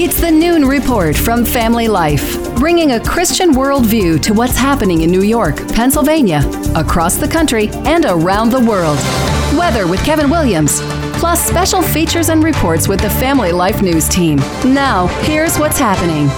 It's the Noon Report from Family Life, bringing a Christian worldview to what's happening in New York, Pennsylvania, across the country, and around the world. Weather with Kevin Williams, plus special features and reports with the Family Life News team. Now, here's what's happening.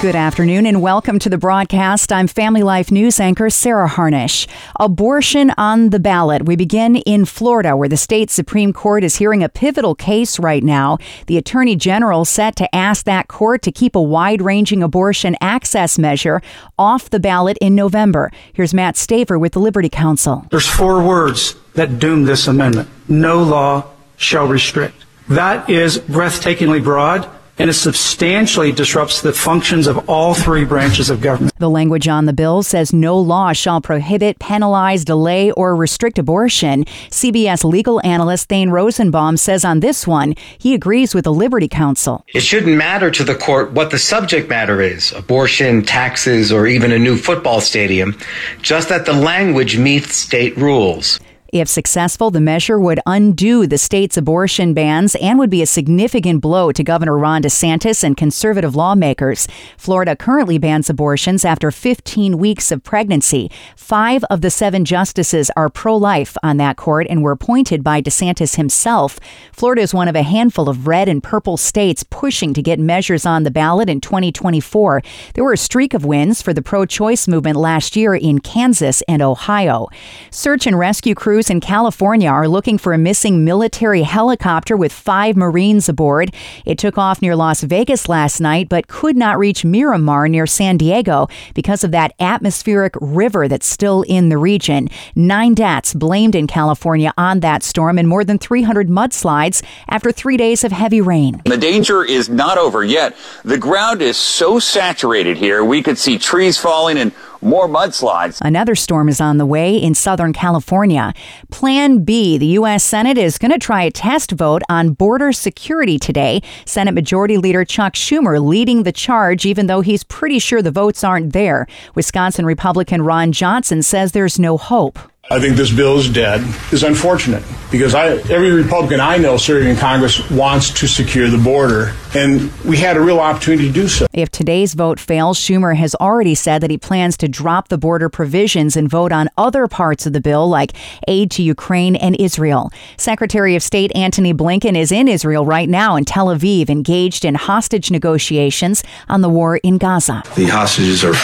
Good afternoon and welcome to the broadcast. I'm Family Life News anchor Sarah Harnish. Abortion on the ballot. We begin in Florida, where the state Supreme Court is hearing a pivotal case right now. The Attorney General set to ask that court to keep a wide ranging abortion access measure off the ballot in November. Here's Matt Staver with the Liberty Counsel. There's four words that doom this amendment no law shall restrict. That is breathtakingly broad and it substantially disrupts the functions of all three branches of government. The language on the bill says no law shall prohibit, penalize, delay, or restrict abortion. CBS legal analyst Thane Rosenbaum says on this one, he agrees with the Liberty Counsel. It shouldn't matter to the court what the subject matter is abortion, taxes, or even a new football stadium, just that the language meets state rules. If successful, the measure would undo the state's abortion bans and would be a significant blow to Governor Ron DeSantis and conservative lawmakers. Florida currently bans abortions after 15 weeks of pregnancy. Five of the seven justices are pro life on that court and were appointed by DeSantis himself. Florida is one of a handful of red and purple states pushing to get measures on the ballot in 2024. There were a streak of wins for the pro choice movement last year in Kansas and Ohio. Search and rescue crews crews in California are looking for a missing military helicopter with five Marines aboard. It took off near Las Vegas last night, but could not reach Miramar near San Diego because of that atmospheric river that's still in the region. Nine deaths blamed in California on that storm and more than 300 mudslides after three days of heavy rain. The danger is not over yet. The ground is so saturated here, we could see trees falling and more mudslides. Another storm is on the way in Southern California. Plan B the U.S. Senate is going to try a test vote on border security today. Senate Majority Leader Chuck Schumer leading the charge, even though he's pretty sure the votes aren't there. Wisconsin Republican Ron Johnson says there's no hope. I think this bill is dead is unfortunate because I, every Republican I know serving in Congress wants to secure the border, and we had a real opportunity to do so. If today's vote fails, Schumer has already said that he plans to drop the border provisions and vote on other parts of the bill, like aid to Ukraine and Israel. Secretary of State Antony Blinken is in Israel right now in Tel Aviv, engaged in hostage negotiations on the war in Gaza. The hostages are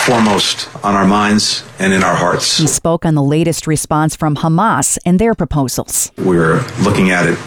foremost on our minds and in our hearts. He spoke on the latest response from Hamas and their proposals. We're looking at it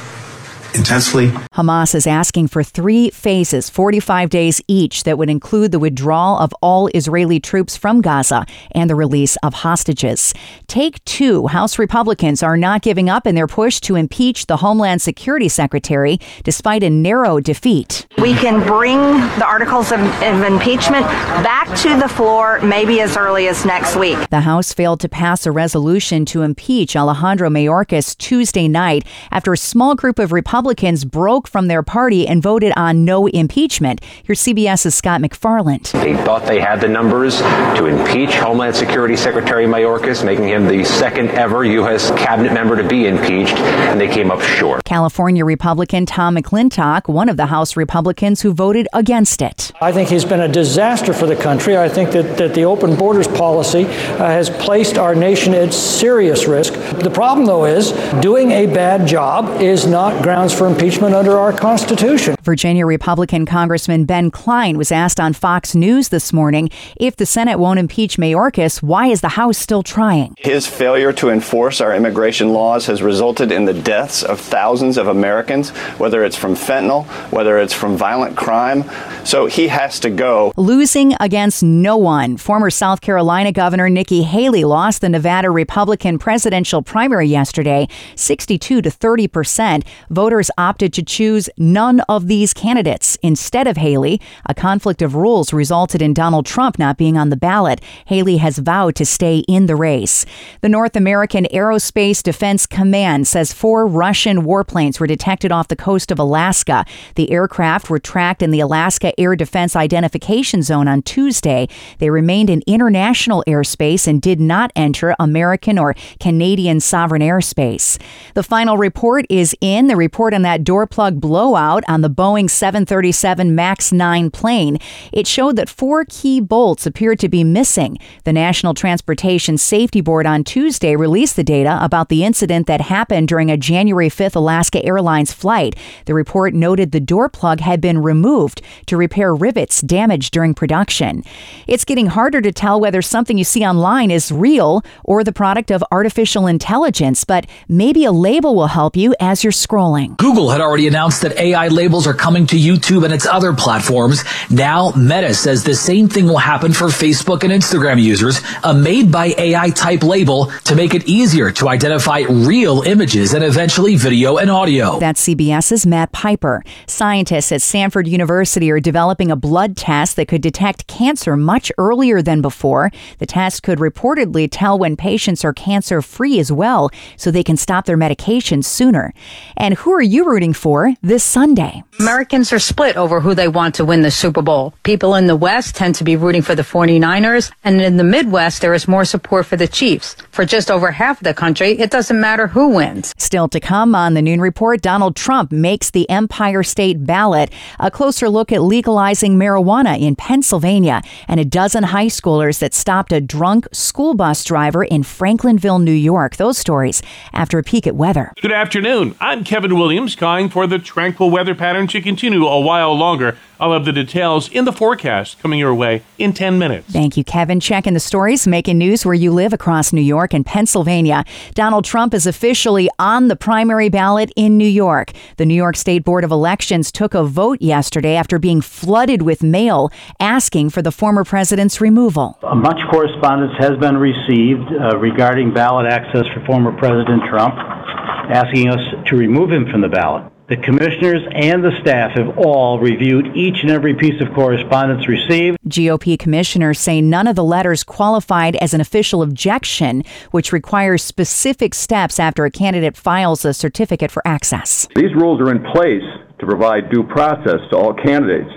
intensely. Hamas is asking for three phases, 45 days each, that would include the withdrawal of all Israeli troops from Gaza and the release of hostages. Take two House Republicans are not giving up in their push to impeach the Homeland Security Secretary despite a narrow defeat. We can bring the articles of, of impeachment back to the floor maybe as early as next week. The House failed to pass a resolution to impeach Alejandro Mayorkas Tuesday night after a small group of Republicans Republicans broke from their party and voted on no impeachment. Here's CBS's Scott MacFarlane. They thought they had the numbers to impeach Homeland Security Secretary Mayorkas, making him the second ever U.S. cabinet member to be impeached, and they came up short. California Republican Tom McClintock, one of the House Republicans who voted against it. I think he's been a disaster for the country. I think that, that the open borders policy uh, has placed our nation at serious risk. The problem, though, is doing a bad job is not grounds for impeachment under our Constitution. Virginia Republican Congressman Ben Cline was asked on Fox News this morning if the Senate won't impeach Mayorkas, why is the House still trying? His failure to enforce our immigration laws has resulted in the deaths of thousands of Americans, whether it's from fentanyl, whether it's from violent crime. So he has to go. Losing against no one. Former South Carolina Governor Nikki Haley lost the Nevada Republican presidential primary yesterday, 62 to 30 percent. Voters voters opted to choose none of these candidates instead of Haley. A conflict of rules resulted in Donald Trump not being on the ballot. Haley has vowed to stay in the race. The North American Aerospace Defense Command says four Russian warplanes were detected off the coast of Alaska. The aircraft were tracked in the Alaska Air Defense Identification Zone on Tuesday. They remained in international airspace and did not enter American or Canadian sovereign airspace. The final report is in. The report report on that door plug blowout on the Boeing 737 MAX 9 plane. It showed that four key bolts appeared to be missing. The National Transportation Safety Board on Tuesday released the data about the incident that happened during a January 5th Alaska Airlines flight. The report noted the door plug had been removed to repair rivets damaged during production. It's getting harder to tell whether something you see online is real or the product of artificial intelligence, but maybe a label will help you as you're scrolling. Google had already announced that AI labels are coming to YouTube and its other platforms. Now, Meta says the same thing will happen for Facebook and Instagram users, a made by AI type label to make it easier to identify real images and eventually video and audio. That's CBS's Matt Piper. Scientists at Stanford University are developing a blood test that could detect cancer much earlier than before. The test could reportedly tell when patients are cancer free as well, so they can stop their medications sooner. And who are you rooting for this Sunday? Americans are split over who they want to win the Super Bowl. People in the West tend to be rooting for the 49ers, and in the Midwest, there is more support for the Chiefs. For just over half of the country, it doesn't matter who wins. Still to come on the Noon Report, Donald Trump makes the Empire State ballot. A closer look at legalizing marijuana in Pennsylvania, and a dozen high schoolers that stopped a drunk school bus driver in Franklinville, New York. Those stories after a peek at weather. Good afternoon. I'm Kevin Williams, calling for the tranquil weather pattern to continue a while longer. I'll have the details in the forecast coming your way in 10 minutes. Thank you, Kevin. Checking the stories, making news where you live across New York and Pennsylvania. Donald Trump is officially on the primary ballot in New York. The New York State Board of Elections took a vote yesterday after being flooded with mail asking for the former president's removal. Much correspondence has been received uh, regarding ballot access for former President Trump, asking us to remove him from the ballot. The commissioners and the staff have all reviewed each and every piece of correspondence received. GOP commissioners say none of the letters qualified as an official objection, which requires specific steps after a candidate files a certificate for access. These rules are in place to provide due process to all candidates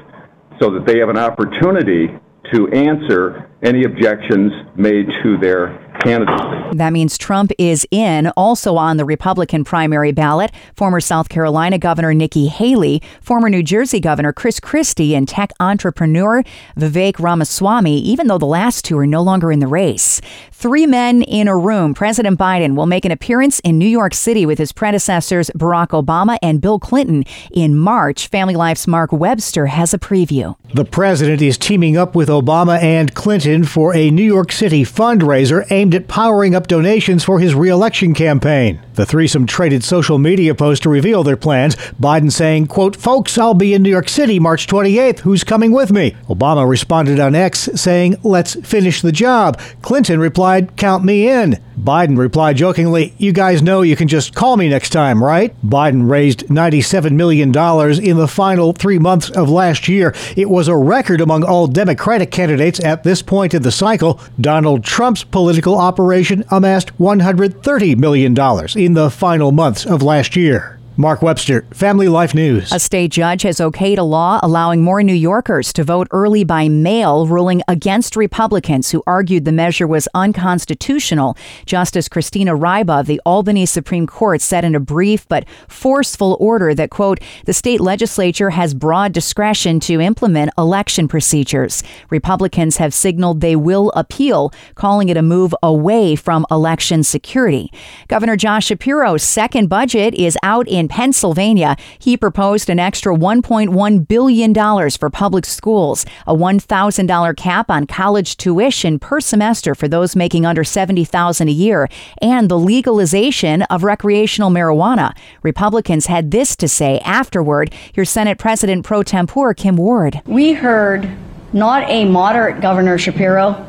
so that they have an opportunity to answer any objections made to their candidacy. That means Trump is in, also on the Republican primary ballot, former South Carolina Governor Nikki Haley, former New Jersey Governor Chris Christie, and tech entrepreneur Vivek Ramaswamy, even though the last two are no longer in the race. Three men in a room. President Biden will make an appearance in New York City with his predecessors Barack Obama and Bill Clinton in March. Family Life's Mark Webster has a preview. The president is teaming up with Obama and Clinton for a New York City fundraiser aimed at powering up donations for his reelection campaign. The threesome traded social media posts to reveal their plans. Biden saying, quote, Folks, I'll be in New York City March 28th. Who's coming with me? Obama responded on X saying, Let's finish the job. Clinton replied, Count me in. Biden replied jokingly, You guys know you can just call me next time, right? Biden raised $97 million in the final three months of last year. It was a record among all Democratic candidates at this point in the cycle. Donald Trump's political operation amassed $130 million in the final months of last year. Mark Webster, Family Life News. A state judge has okayed a law allowing more New Yorkers to vote early by mail, ruling against Republicans who argued the measure was unconstitutional. Justice Christina Ryba of the Albany Supreme Court said in a brief but forceful order that, quote, the state legislature has broad discretion to implement election procedures. Republicans have signaled they will appeal, calling it a move away from election security. Governor Josh Shapiro's second budget is out in Pennsylvania, he proposed an extra $1.1 billion for public schools, a $1,000 cap on college tuition per semester for those making under $70,000 a year, and the legalization of recreational marijuana. Republicans had this to say afterward. Here's Senate President pro tempore Kim Ward. We heard not a moderate Governor Shapiro,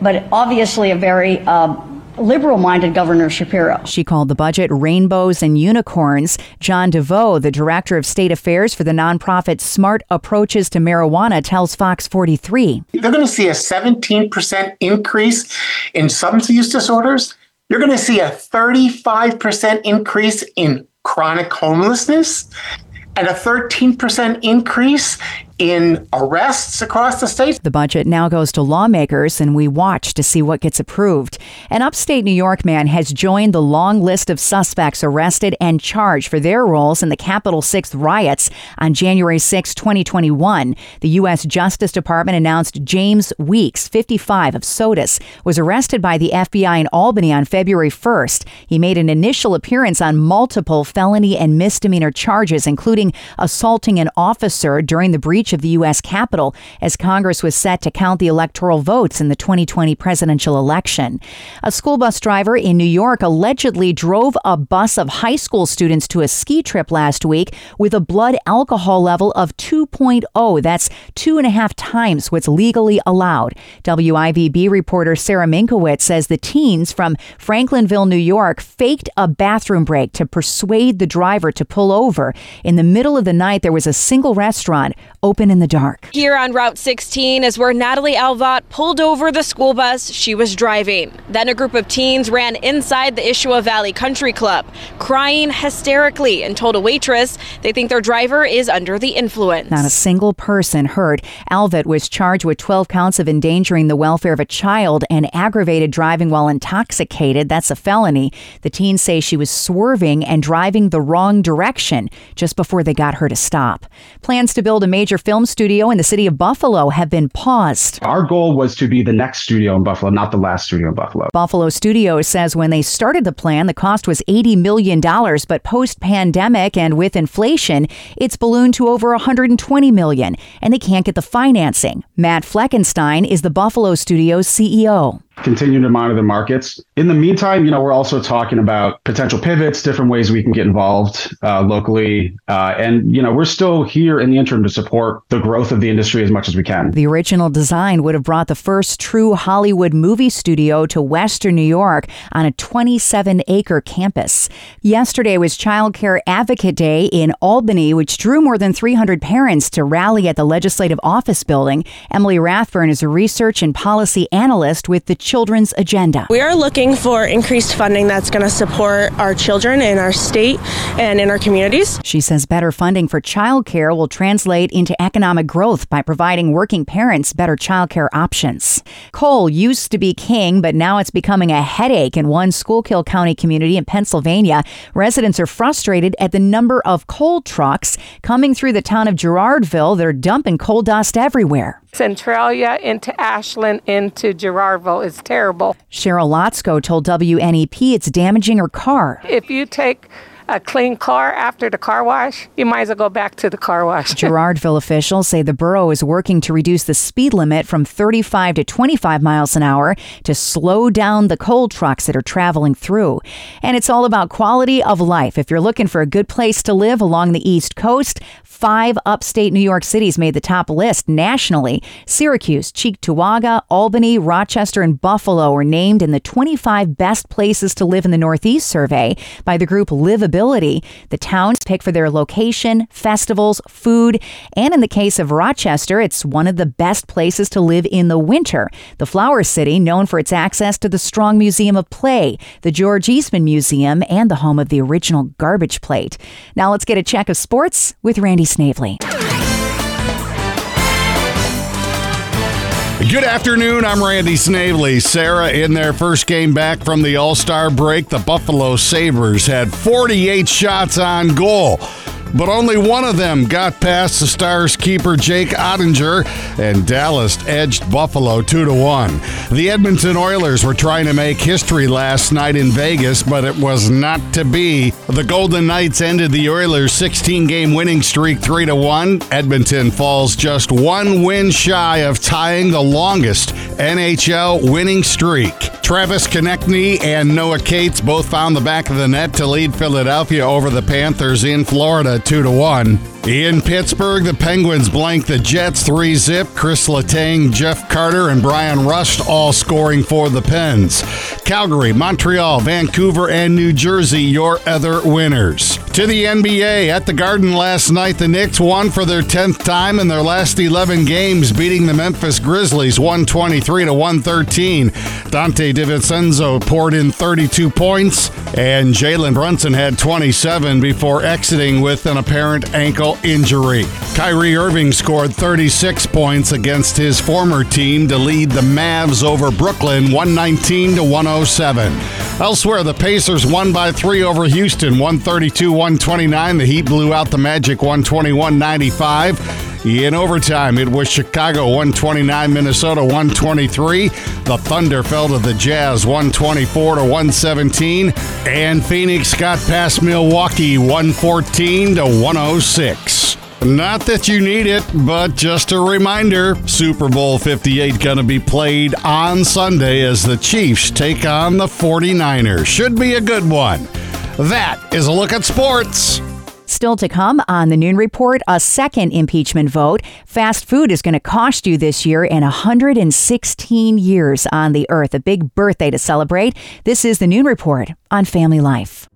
but obviously a very uh, liberal minded Governor Shapiro. She called the budget rainbows and unicorns. John DeVoe, the director of state affairs for the nonprofit Smart Approaches to Marijuana, tells Fox 43. They're going to see a 17% increase in substance use disorders. You're going to see a 35% increase in chronic homelessness and a 13% increase in arrests across the state. The budget now goes to lawmakers, and we watch to see what gets approved. An upstate New York man has joined the long list of suspects arrested and charged for their roles in the Capitol 6th riots on January 6, 2021. The U.S. Justice Department announced James Weeks, 55 of Sodus, was arrested by the FBI in Albany on February 1st. He made an initial appearance on multiple felony and misdemeanor charges, including assaulting an officer during the breach of the U.S. Capitol as Congress was set to count the electoral votes in the 2020 presidential election. A school bus driver in New York allegedly drove a bus of high school students to a ski trip last week with a blood alcohol level of 2.0. That's two and a half times what's legally allowed. WIVB reporter Sarah Minkowitz says the teens from Franklinville, New York, faked a bathroom break to persuade the driver to pull over. In the middle of the night, there was a single restaurant open in the dark. Here on Route 16 is where Natalie Alvat pulled over the school bus she was driving. Then a group of teens ran inside the Ischua Valley Country Club, crying hysterically and told a waitress they think their driver is under the influence. Not a single person hurt. Alvat was charged with 12 counts of endangering the welfare of a child and aggravated driving while intoxicated. That's a felony. The teens say she was swerving and driving the wrong direction just before they got her to stop. Plans to build a major film studio in the city of Buffalo have been paused. Our goal was to be the next studio in Buffalo, not the last studio in Buffalo. Buffalo Studios says when they started the plan, the cost was $80 million, but post pandemic and with inflation, it's ballooned to over 120 million, and they can't get the financing. Matt Fleckenstein is the Buffalo Studios CEO continue to monitor the markets. In the meantime, you know, we're also talking about potential pivots, different ways we can get involved uh, locally, uh, and you know, we're still here in the interim to support the growth of the industry as much as we can. The original design would have brought the first true Hollywood movie studio to Western New York on a 27-acre campus. Yesterday was Child Care Advocate Day in Albany, which drew more than 300 parents to rally at the Legislative Office Building. Emily Rathburn is a research and policy analyst with the children's agenda. We are looking for increased funding that's going to support our children in our state and in our communities. She says better funding for childcare will translate into economic growth by providing working parents better childcare options. Coal used to be king, but now it's becoming a headache in one Schuylkill County community in Pennsylvania. Residents are frustrated at the number of coal trucks coming through the town of Girardville. They're dumping coal dust everywhere. Centralia into Ashland into Girardville is terrible. Cheryl Lotzko told WNEP it's damaging her car. If you take a clean car after the car wash, you might as well go back to the car wash. Girardville officials say the borough is working to reduce the speed limit from 35 to 25 miles an hour to slow down the coal trucks that are traveling through. And it's all about quality of life. If you're looking for a good place to live along the East Coast, five upstate New York cities made the top list nationally. Syracuse, Cheektowaga, Albany, Rochester, and Buffalo were named in the 25 best places to live in the Northeast survey by the group Livability the towns pick for their location, festivals, food, and in the case of Rochester, it's one of the best places to live in the winter. The Flower City, known for its access to the Strong Museum of Play, the George Eastman Museum, and the home of the original garbage plate. Now let's get a check of sports with Randy Snavely. Good afternoon. I'm Randy Snavely. Sarah, in their first game back from the All Star break, the Buffalo Sabres had 48 shots on goal but only one of them got past the Stars keeper Jake Oettinger, and Dallas edged Buffalo 2 to 1. The Edmonton Oilers were trying to make history last night in Vegas, but it was not to be. The Golden Knights ended the Oilers' 16 game winning streak 3 to 1. Edmonton falls just one win shy of tying the longest NHL winning streak. Travis Konecny and Noah Cates both found the back of the net to lead Philadelphia over the Panthers in Florida 2 to 1. In Pittsburgh, the Penguins blanked the Jets 3 zip. Chris Letang, Jeff Carter, and Bryan Rust all scoring for the Pens. Calgary, Montreal, Vancouver, and New Jersey, your other winners. To the NBA, at the Garden last night, the Knicks won for their 10th time in their last 11 games, beating the Memphis Grizzlies 123 to 113. Donte DiVincenzo poured in 32 points, and Jalen Brunson had 27 before exiting with an apparent ankle injury. Kyrie Irving scored 36 points against his former team to lead the Mavs over Brooklyn 119 to 107. Elsewhere, the Pacers won by 3 over Houston 132-129. The Heat blew out the Magic 121-95. In overtime, it was Chicago 129, Minnesota 123. The Thunder fell to the Jazz 124 to 117, and Phoenix got past Milwaukee 114 to 106. Not that you need it, but just a reminder Super Bowl 58 going to be played on Sunday as the Chiefs take on the 49ers. Should be a good one. That is a look at sports. Still to come on the Noon Report, a second impeachment vote. Fast food is going to cost you this year in 116 years on the earth. A big birthday to celebrate. This is the Noon Report on Family Life.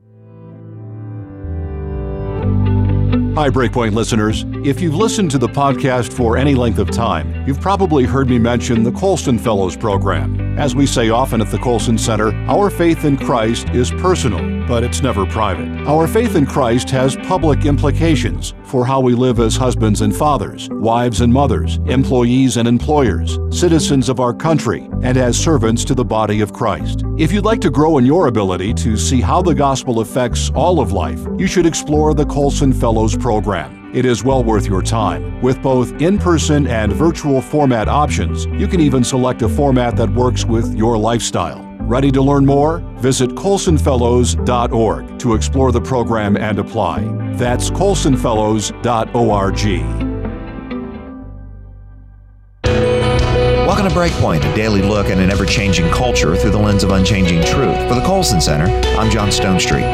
Hi, Breakpoint listeners. If you've listened to the podcast for any length of time, you've probably heard me mention the Colson Fellows program. As we say often at the Colson Center, our faith in Christ is personal, but it's never private. Our faith in Christ has public implications for how we live as husbands and fathers, wives and mothers, employees and employers, citizens of our country, and as servants to the body of Christ. If you'd like to grow in your ability to see how the gospel affects all of life, you should explore the Colson Fellows program. It is well worth your time. With both in person and virtual format options, you can even select a format that works with your lifestyle. Ready to learn more? Visit colsonfellows.org to explore the program and apply. That's colsonfellows.org. Welcome to Breakpoint, a daily look at an ever changing culture through the lens of unchanging truth. For the Colson Center, I'm John Stonestreet.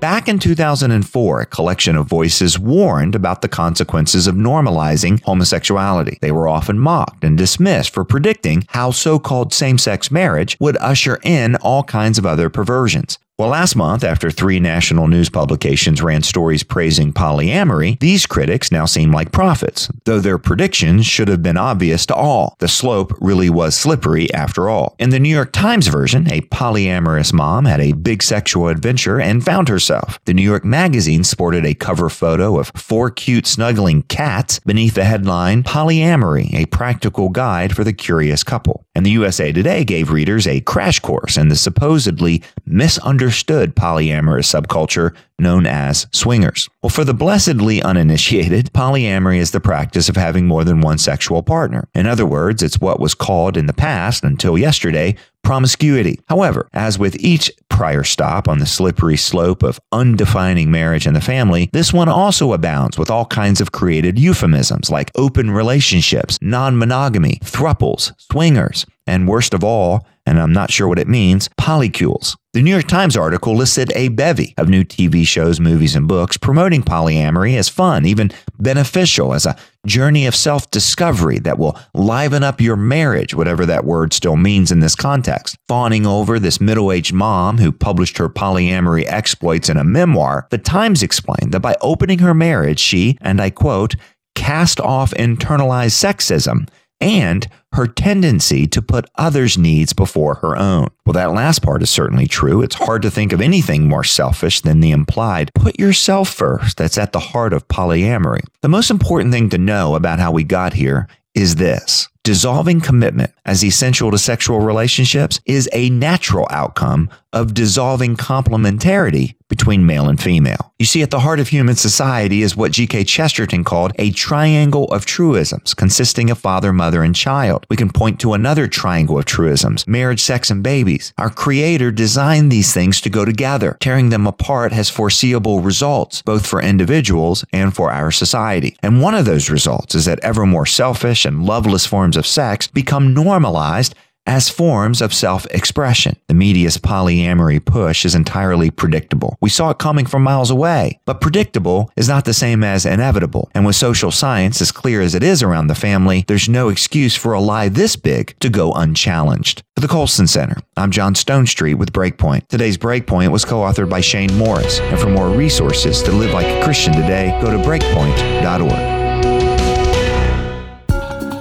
Back in 2004, a collection of voices warned about the consequences of normalizing homosexuality. They were often mocked and dismissed for predicting how so called same sex marriage would usher in all kinds of other perversions. Well, last month, after three national news publications ran stories praising polyamory, these critics now seem like prophets, though their predictions should have been obvious to all. The slope really was slippery after all. In the New York Times version, a polyamorous mom had a big sexual adventure and found herself. The New York Magazine sported a cover photo of four cute snuggling cats beneath the headline Polyamory, a practical guide for the curious couple. And the USA Today gave readers a crash course in the supposedly misunderstood understood polyamorous subculture known as swingers. Well, for the blessedly uninitiated, polyamory is the practice of having more than one sexual partner. In other words, it's what was called in the past, until yesterday, promiscuity. However, as with each prior stop on the slippery slope of undefining marriage and the family, this one also abounds with all kinds of created euphemisms like open relationships, non monogamy, thruples, swingers, and worst of all, and I'm not sure what it means, polycules. The New York Times article listed a bevy of new TV shows, movies, and books promoting polyamory as fun, even beneficial, as a journey of self discovery that will liven up your marriage, whatever that word still means in this context. Fawning over this middle aged mom who published her polyamory exploits in a memoir, The Times explained that by opening her marriage, she, and I quote, cast off internalized sexism and her tendency to put others' needs before her own. Well, that last part is certainly true. It's hard to think of anything more selfish than the implied put yourself first that's at the heart of polyamory. The most important thing to know about how we got here is this dissolving commitment as essential to sexual relationships is a natural outcome of dissolving complementarity between male and female. You see, at the heart of human society is what G.K. Chesterton called a triangle of truisms consisting of father, mother, and child. We can point to another triangle of truisms marriage, sex, and babies. Our Creator designed these things to go together. Tearing them apart has foreseeable results, both for individuals and for our society. And one of those results is that ever more selfish and loveless forms of sex become normalized as forms of self expression. The media's polyamory push is entirely predictable. We saw it coming from miles away. But predictable is not the same as inevitable. And with social science as clear as it is around the family, there's no excuse for a lie this big to go unchallenged. For the Colson Center, I'm John Stonestreet with Breakpoint. Today's Breakpoint was co authored by Shane Morris. And for more resources to live like a Christian today, go to breakpoint.org.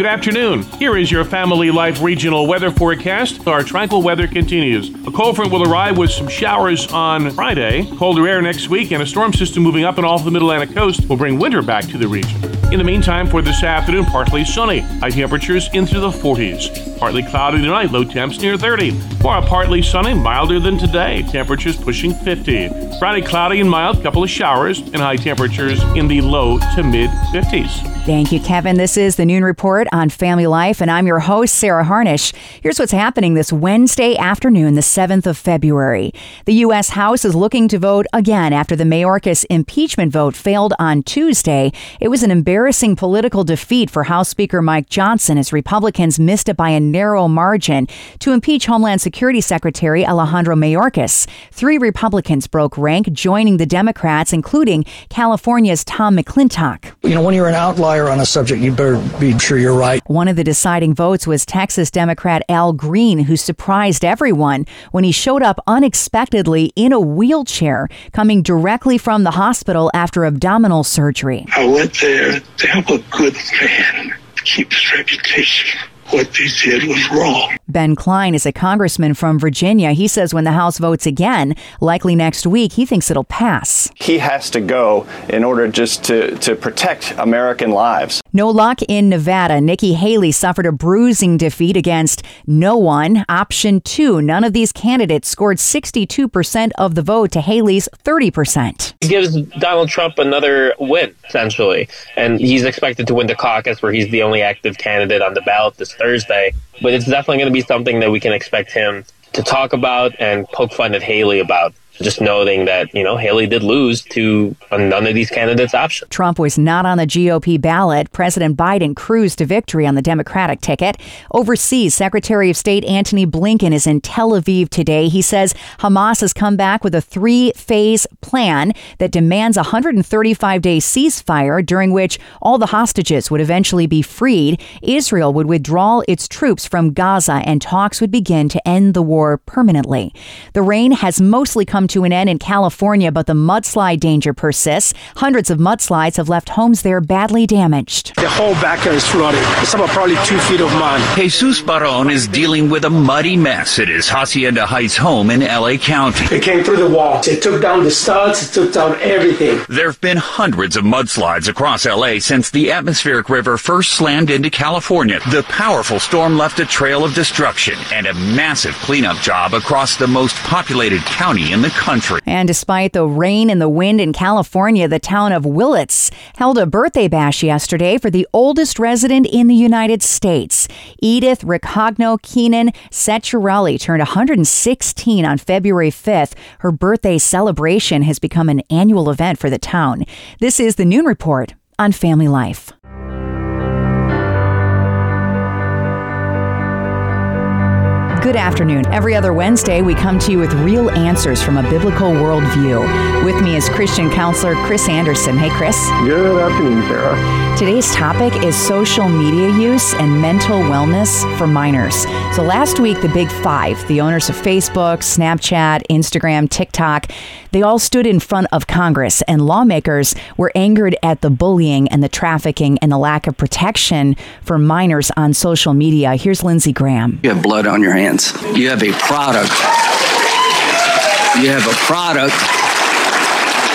Good afternoon. Here is your Family Life regional weather forecast. Our tranquil weather continues. A cold front will arrive with some showers on Friday, colder air next week, and a storm system moving up and off the Mid Atlantic coast will bring winter back to the region. In the meantime, for this afternoon, partly sunny. High temperatures into the 40s. Partly cloudy tonight, low temps near 30. Tomorrow, partly sunny, milder than today. Temperatures pushing 50. Friday, cloudy and mild, couple of showers, and high temperatures in the low to mid 50s. Thank you, Kevin. This is the Noon Report on Family Life, and I'm your host, Sarah Harnish. Here's what's happening this Wednesday afternoon, the 7th of February. The U.S. House is looking to vote again after the Mayorkas impeachment vote failed on Tuesday. It was an embarrassing political defeat for House Speaker Mike Johnson as Republicans missed it by a narrow margin to impeach Homeland Security Secretary Alejandro Mayorkas. Three Republicans broke rank, joining the Democrats, including California's Tom McClintock. You know, when you're an outlier, on a subject, you better be sure you're right. One of the deciding votes was Texas Democrat Al Green, who surprised everyone when he showed up unexpectedly in a wheelchair, coming directly from the hospital after abdominal surgery. I went there to help a good man keep his reputation what they did was wrong. Ben Cline is a congressman from Virginia. He says when the House votes again, likely next week, he thinks it'll pass. He has to go in order just to, to protect American lives. No luck in Nevada. Nikki Haley suffered a bruising defeat against no one. Option two. None of these candidates scored 62% of the vote to Haley's 30%. It gives Donald Trump another win, essentially. And he's expected to win the caucus where he's the only active candidate on the ballot this Thursday. But it's definitely going to be something that we can expect him to talk about and poke fun at Haley about just noting that, you know, Haley did lose to none of these candidates' options. Trump was not on the GOP ballot. President Biden cruised to victory on the Democratic ticket. Overseas, Secretary of State Antony Blinken is in Tel Aviv today. He says Hamas has come back with a three phase plan that demands a 135 day ceasefire during which all the hostages would eventually be freed. Israel would withdraw its troops from Gaza and talks would begin to end the war permanently. The rain has mostly come to an end in California, but the mudslide danger persists. Hundreds of mudslides have left homes there badly damaged. The whole backyard is flooded. It's about probably two feet of mud. Jesus Baron is dealing with a muddy mess at his Hacienda Heights home in LA County. It came through the wall. It took down the studs. It took down everything. There have been hundreds of mudslides across LA since the atmospheric river first slammed into California. The powerful storm left a trail of destruction and a massive cleanup job across the most populated county in the country. And despite the rain and the wind in California, the town of Willits held a birthday bash yesterday for the oldest resident in the United States. Edith Recagno Keenan Ceccarelli turned 116 on February 5th. Her birthday celebration has become an annual event for the town. This is the Noon Report on Family Life. Good afternoon. Every other Wednesday, we come to you with real answers from a biblical worldview. With me is Christian counselor Chris Anderson. Hey, Chris. Good afternoon, Sarah. Today's topic is social media use and mental wellness for minors. So, last week, the big five, the owners of Facebook, Snapchat, Instagram, TikTok, they all stood in front of Congress, and lawmakers were angered at the bullying and the trafficking and the lack of protection for minors on social media. Here's Lindsey Graham. You have blood on your hands. You have a product. You have a product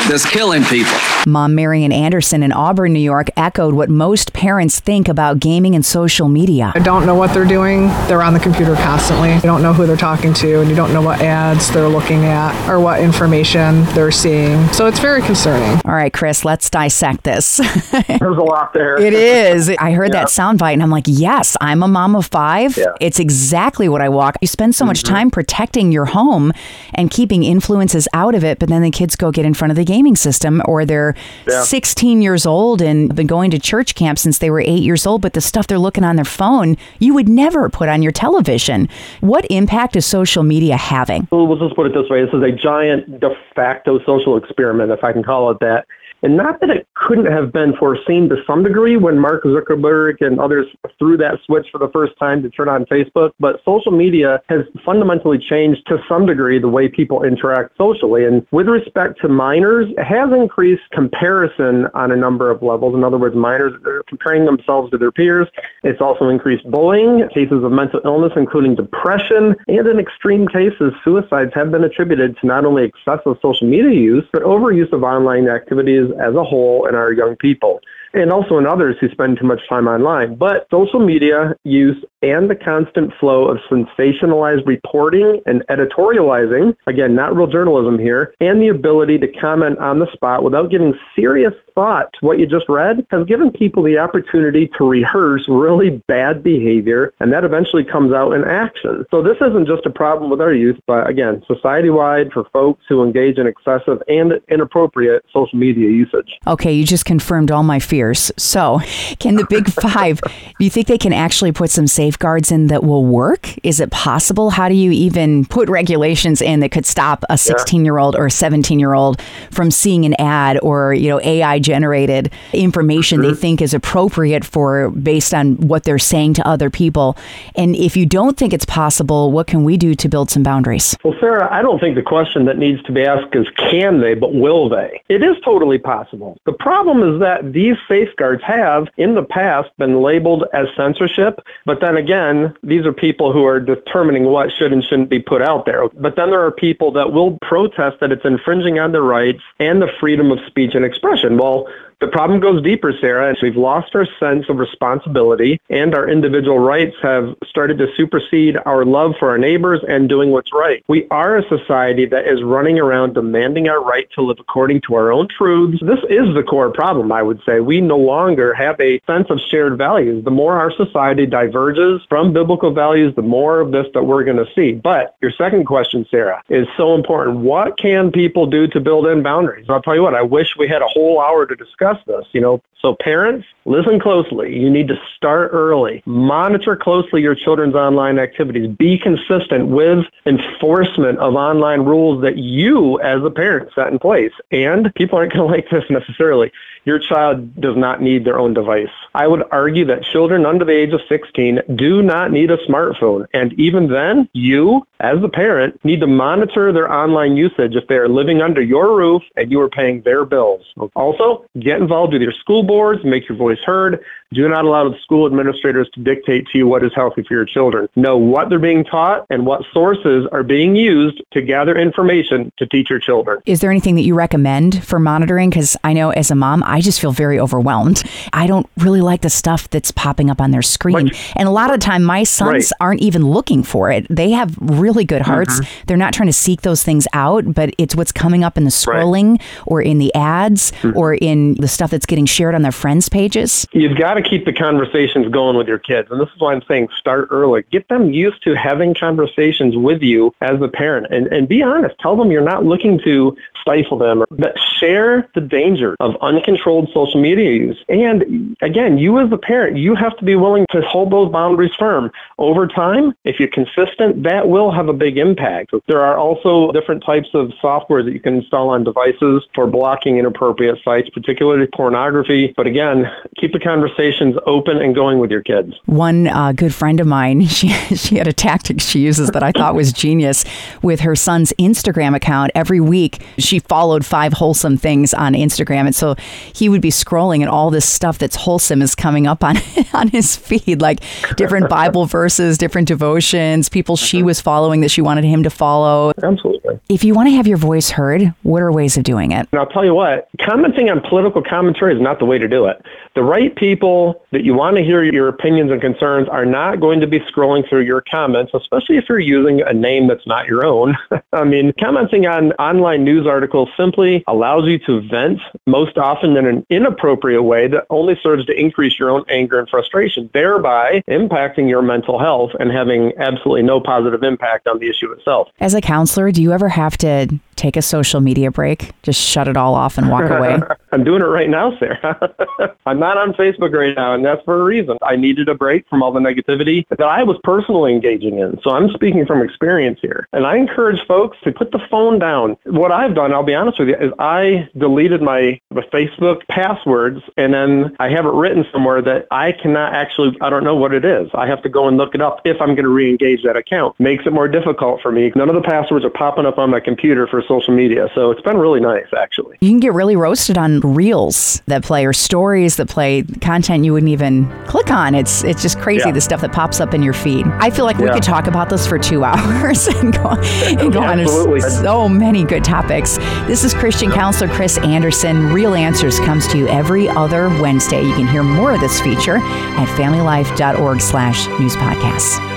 that's killing people. Mom Marian Anderson in Auburn, New York, echoed what most parents think about gaming and social media. I don't know what they're doing. They're on the computer constantly. You don't know who they're talking to, and you don't know what ads they're looking at or what information they're seeing. So it's very concerning. All right, Chris, let's dissect this. There's a lot there. It is. I heard yeah. that soundbite, and I'm like, yes, I'm a mom of five. Yeah. It's exactly what I walk. You spend so mm-hmm. much time protecting your home and keeping influences out of it, but then the kids go get in front of the gaming system or they're yeah. 16 years old and been going to church camp since they were eight years old, but the stuff they're looking on their phone, you would never put on your television. What impact is social media having? Well, let's just put it this way this is a giant de facto social experiment, if I can call it that. And not that it couldn't have been foreseen to some degree when Mark Zuckerberg and others threw that switch for the first time to turn on Facebook, but social media has fundamentally changed to some degree the way people interact socially. And with respect to minors, minors has increased comparison on a number of levels. In other words, minors are comparing themselves to their peers. It's also increased bullying, cases of mental illness, including depression, and in extreme cases, suicides have been attributed to not only excessive social media use, but overuse of online activities as a whole in our young people and also in others who spend too much time online. But social media use and the constant flow of sensationalized reporting and editorializing, again, not real journalism here, and the ability to comment on the spot without giving serious thought to what you just read has given people the opportunity to rehearse really bad behavior, and that eventually comes out in action. So this isn't just a problem with our youth, but again, society-wide for folks who engage in excessive and inappropriate social media usage. Okay, you just confirmed all my fears. So, can the Big Five, do you think they can actually put some safeguards in that will work? Is it possible? How do you even put regulations in that could stop a 16 year old or a 17 year old from seeing an ad or, you know, AI generated information they think is appropriate for based on what they're saying to other people? And if you don't think it's possible, what can we do to build some boundaries? Well, Sarah, I don't think the question that needs to be asked is can they, but will they? It is totally possible. The problem is that these safeguards have, in the past, been labeled as censorship, but then again, these are people who are determining what should and shouldn't be put out there. But then there are people that will protest that it's infringing on their rights and the freedom of speech and expression. Well, the problem goes deeper, Sarah, and we've lost our sense of responsibility and our individual rights have started to supersede our love for our neighbors and doing what's right. We are a society that is running around demanding our right to live according to our own truths. This is the core problem, I would say. We no longer have a sense of shared values. The more our society diverges from biblical values, the more of this that we're going to see. But your second question, Sarah, is so important. What can people do to build in boundaries? I'll tell you what, I wish we had a whole hour to discuss discuss this. You know, so parents, listen closely. You need to start early. Monitor closely your children's online activities. Be consistent with enforcement of online rules that you as a parent set in place. And people aren't going to like this necessarily. Your child does not need their own device. I would argue that children under the age of 16 do not need a smartphone. And even then, you, as the parent, need to monitor their online usage if they are living under your roof and you are paying their bills. Also, get involved with your school boards, make your voice heard. Do not allow the school administrators to dictate to you what is healthy for your children. Know what they're being taught and what sources are being used to gather information to teach your children. Is there anything that you recommend for monitoring? Because I know as a mom, just feel very overwhelmed. I don't really like the stuff that's popping up on their screen. And a lot of the time, my sons Right. aren't even looking for it. They have really good hearts. Mhm. They're not trying to seek those things out, but it's what's coming up in the scrolling or in the ads or in the stuff that's getting shared on their friends' pages. You've got to keep the conversations going with your kids. And this is why I'm saying start early. Get them used to having conversations with you as a parent and, and be honest. Tell them you're not looking to stifle them, but share the danger of uncontrolled social media use. And again, you as a parent, you have to be willing to hold those boundaries firm. Over time, if you're consistent, that will have a big impact. There are also different types of software that you can install on devices for blocking inappropriate sites, particularly pornography. But again, keep the conversations open and going with your kids. One uh, good friend of mine, she she had a tactic she uses that I thought was genius with her son's Instagram account. Every week, she followed five wholesome things on Instagram, and so he would be scrolling, and all this stuff that's wholesome is coming up on on his feed, like different Bible verses, different devotions, people she was following that she wanted him to follow. Absolutely. If you want to have your voice heard, what are ways of doing it? And I'll tell you what, commenting on political commentary is not the way to do it. The right people that you want to hear your opinions and concerns are not going to be scrolling through your comments, especially if you're using a name that's not your own. I mean, commenting on online news articles simply allows you to vent most often in an inappropriate way that only serves to increase your own anger and frustration, thereby impacting your mental health and having absolutely no positive impact on the issue itself. As a counselor, do you ever have to take a social media break, just shut it all off and walk away? I'm doing it right now, Sarah. I'm not on Facebook right now, and that's for a reason. I needed a break from all the negativity that I was personally engaging in. So I'm speaking from experience here. And I encourage folks to put the phone down. What I've done, I'll be honest with you, is I deleted my the Facebook passwords, and then I have it written somewhere that I cannot actually, I don't know what it is. I have to go and look it up if I'm going to re-engage that account. Makes it more difficult for me. None of the passwords are popping up on my computer for social media. So it's been really nice, actually. You can get really roasted on reels that play or stories that play content you wouldn't even click on. It's it's just crazy Yeah. the stuff that pops up in your feed. I feel like we Yeah. could talk about this for two hours and go, and go on. Absolutely. So many good topics. This is Christian counselor Chris Anderson. Real Answers comes to you every other Wednesday. You can hear more of this feature at familylife.org slash news podcasts.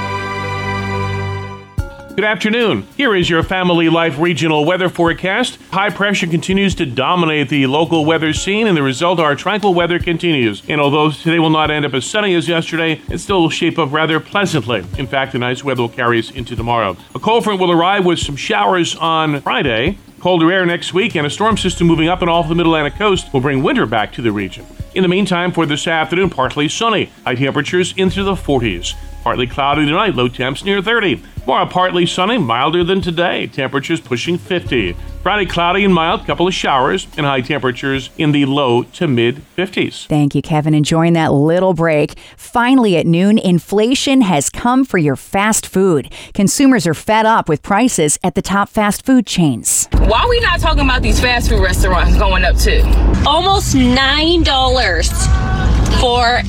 Good afternoon. Here is your Family Life regional weather forecast. High pressure continues to dominate the local weather scene, and the result, our tranquil weather continues. And although today will not end up as sunny as yesterday, it still will shape up rather pleasantly. In fact, the nice weather will carry us into tomorrow. A cold front will arrive with some showers on Friday. Colder air next week, and a storm system moving up and off the Mid Atlantic coast will bring winter back to the region. In the meantime, for this afternoon, partly sunny, high temperatures into the 40s. Partly cloudy tonight, low temps near 30. Tomorrow, partly sunny, milder than today, temperatures pushing 50. Friday, cloudy and mild, couple of showers, and high temperatures in the low to mid 50s. Thank you, Kevin. Enjoying that little break. Finally, at noon, inflation has come for your fast food. Consumers are fed up with prices at the top fast food chains. Why are we not talking about these fast food restaurants going up too? Almost nine dollars for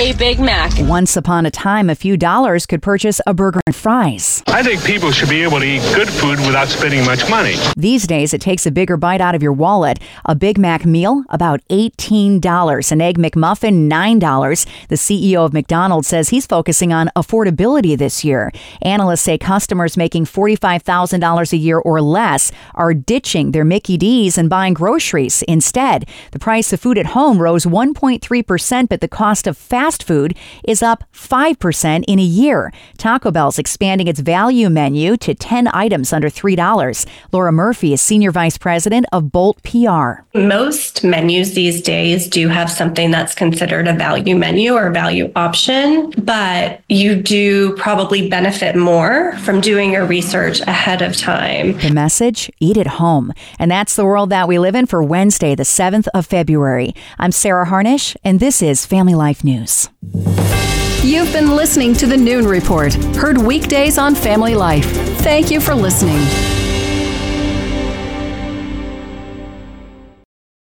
a Big Mac. Once upon a time, a few dollars could purchase a burger and fries. I think people should be able to eat good food without spending much money. These days, it takes a bigger bite out of your wallet. A Big Mac meal, about $18. An Egg McMuffin, $9. The CEO of McDonald's says he's focusing on affordability this year. Analysts say customers making $45,000 a year or less are ditching their Mickey D's and buying groceries instead. The price of food at home rose 1.3%, but the cost of fast food is up 5% in a year. Taco Bell's expanding its value menu to 10 items under $3. Laura Murphy is Senior Vice President of Bolt PR. Most menus these days do have something that's considered a value menu or value option, but you do probably benefit more from doing your research ahead of time. The message eat at home. And that's the world that we live in for Wednesday, the 7th of February. I'm Sarah Harnish, and this is Family Life News. You've been listening to the Noon Report, heard weekdays on Family Life. Thank you for listening.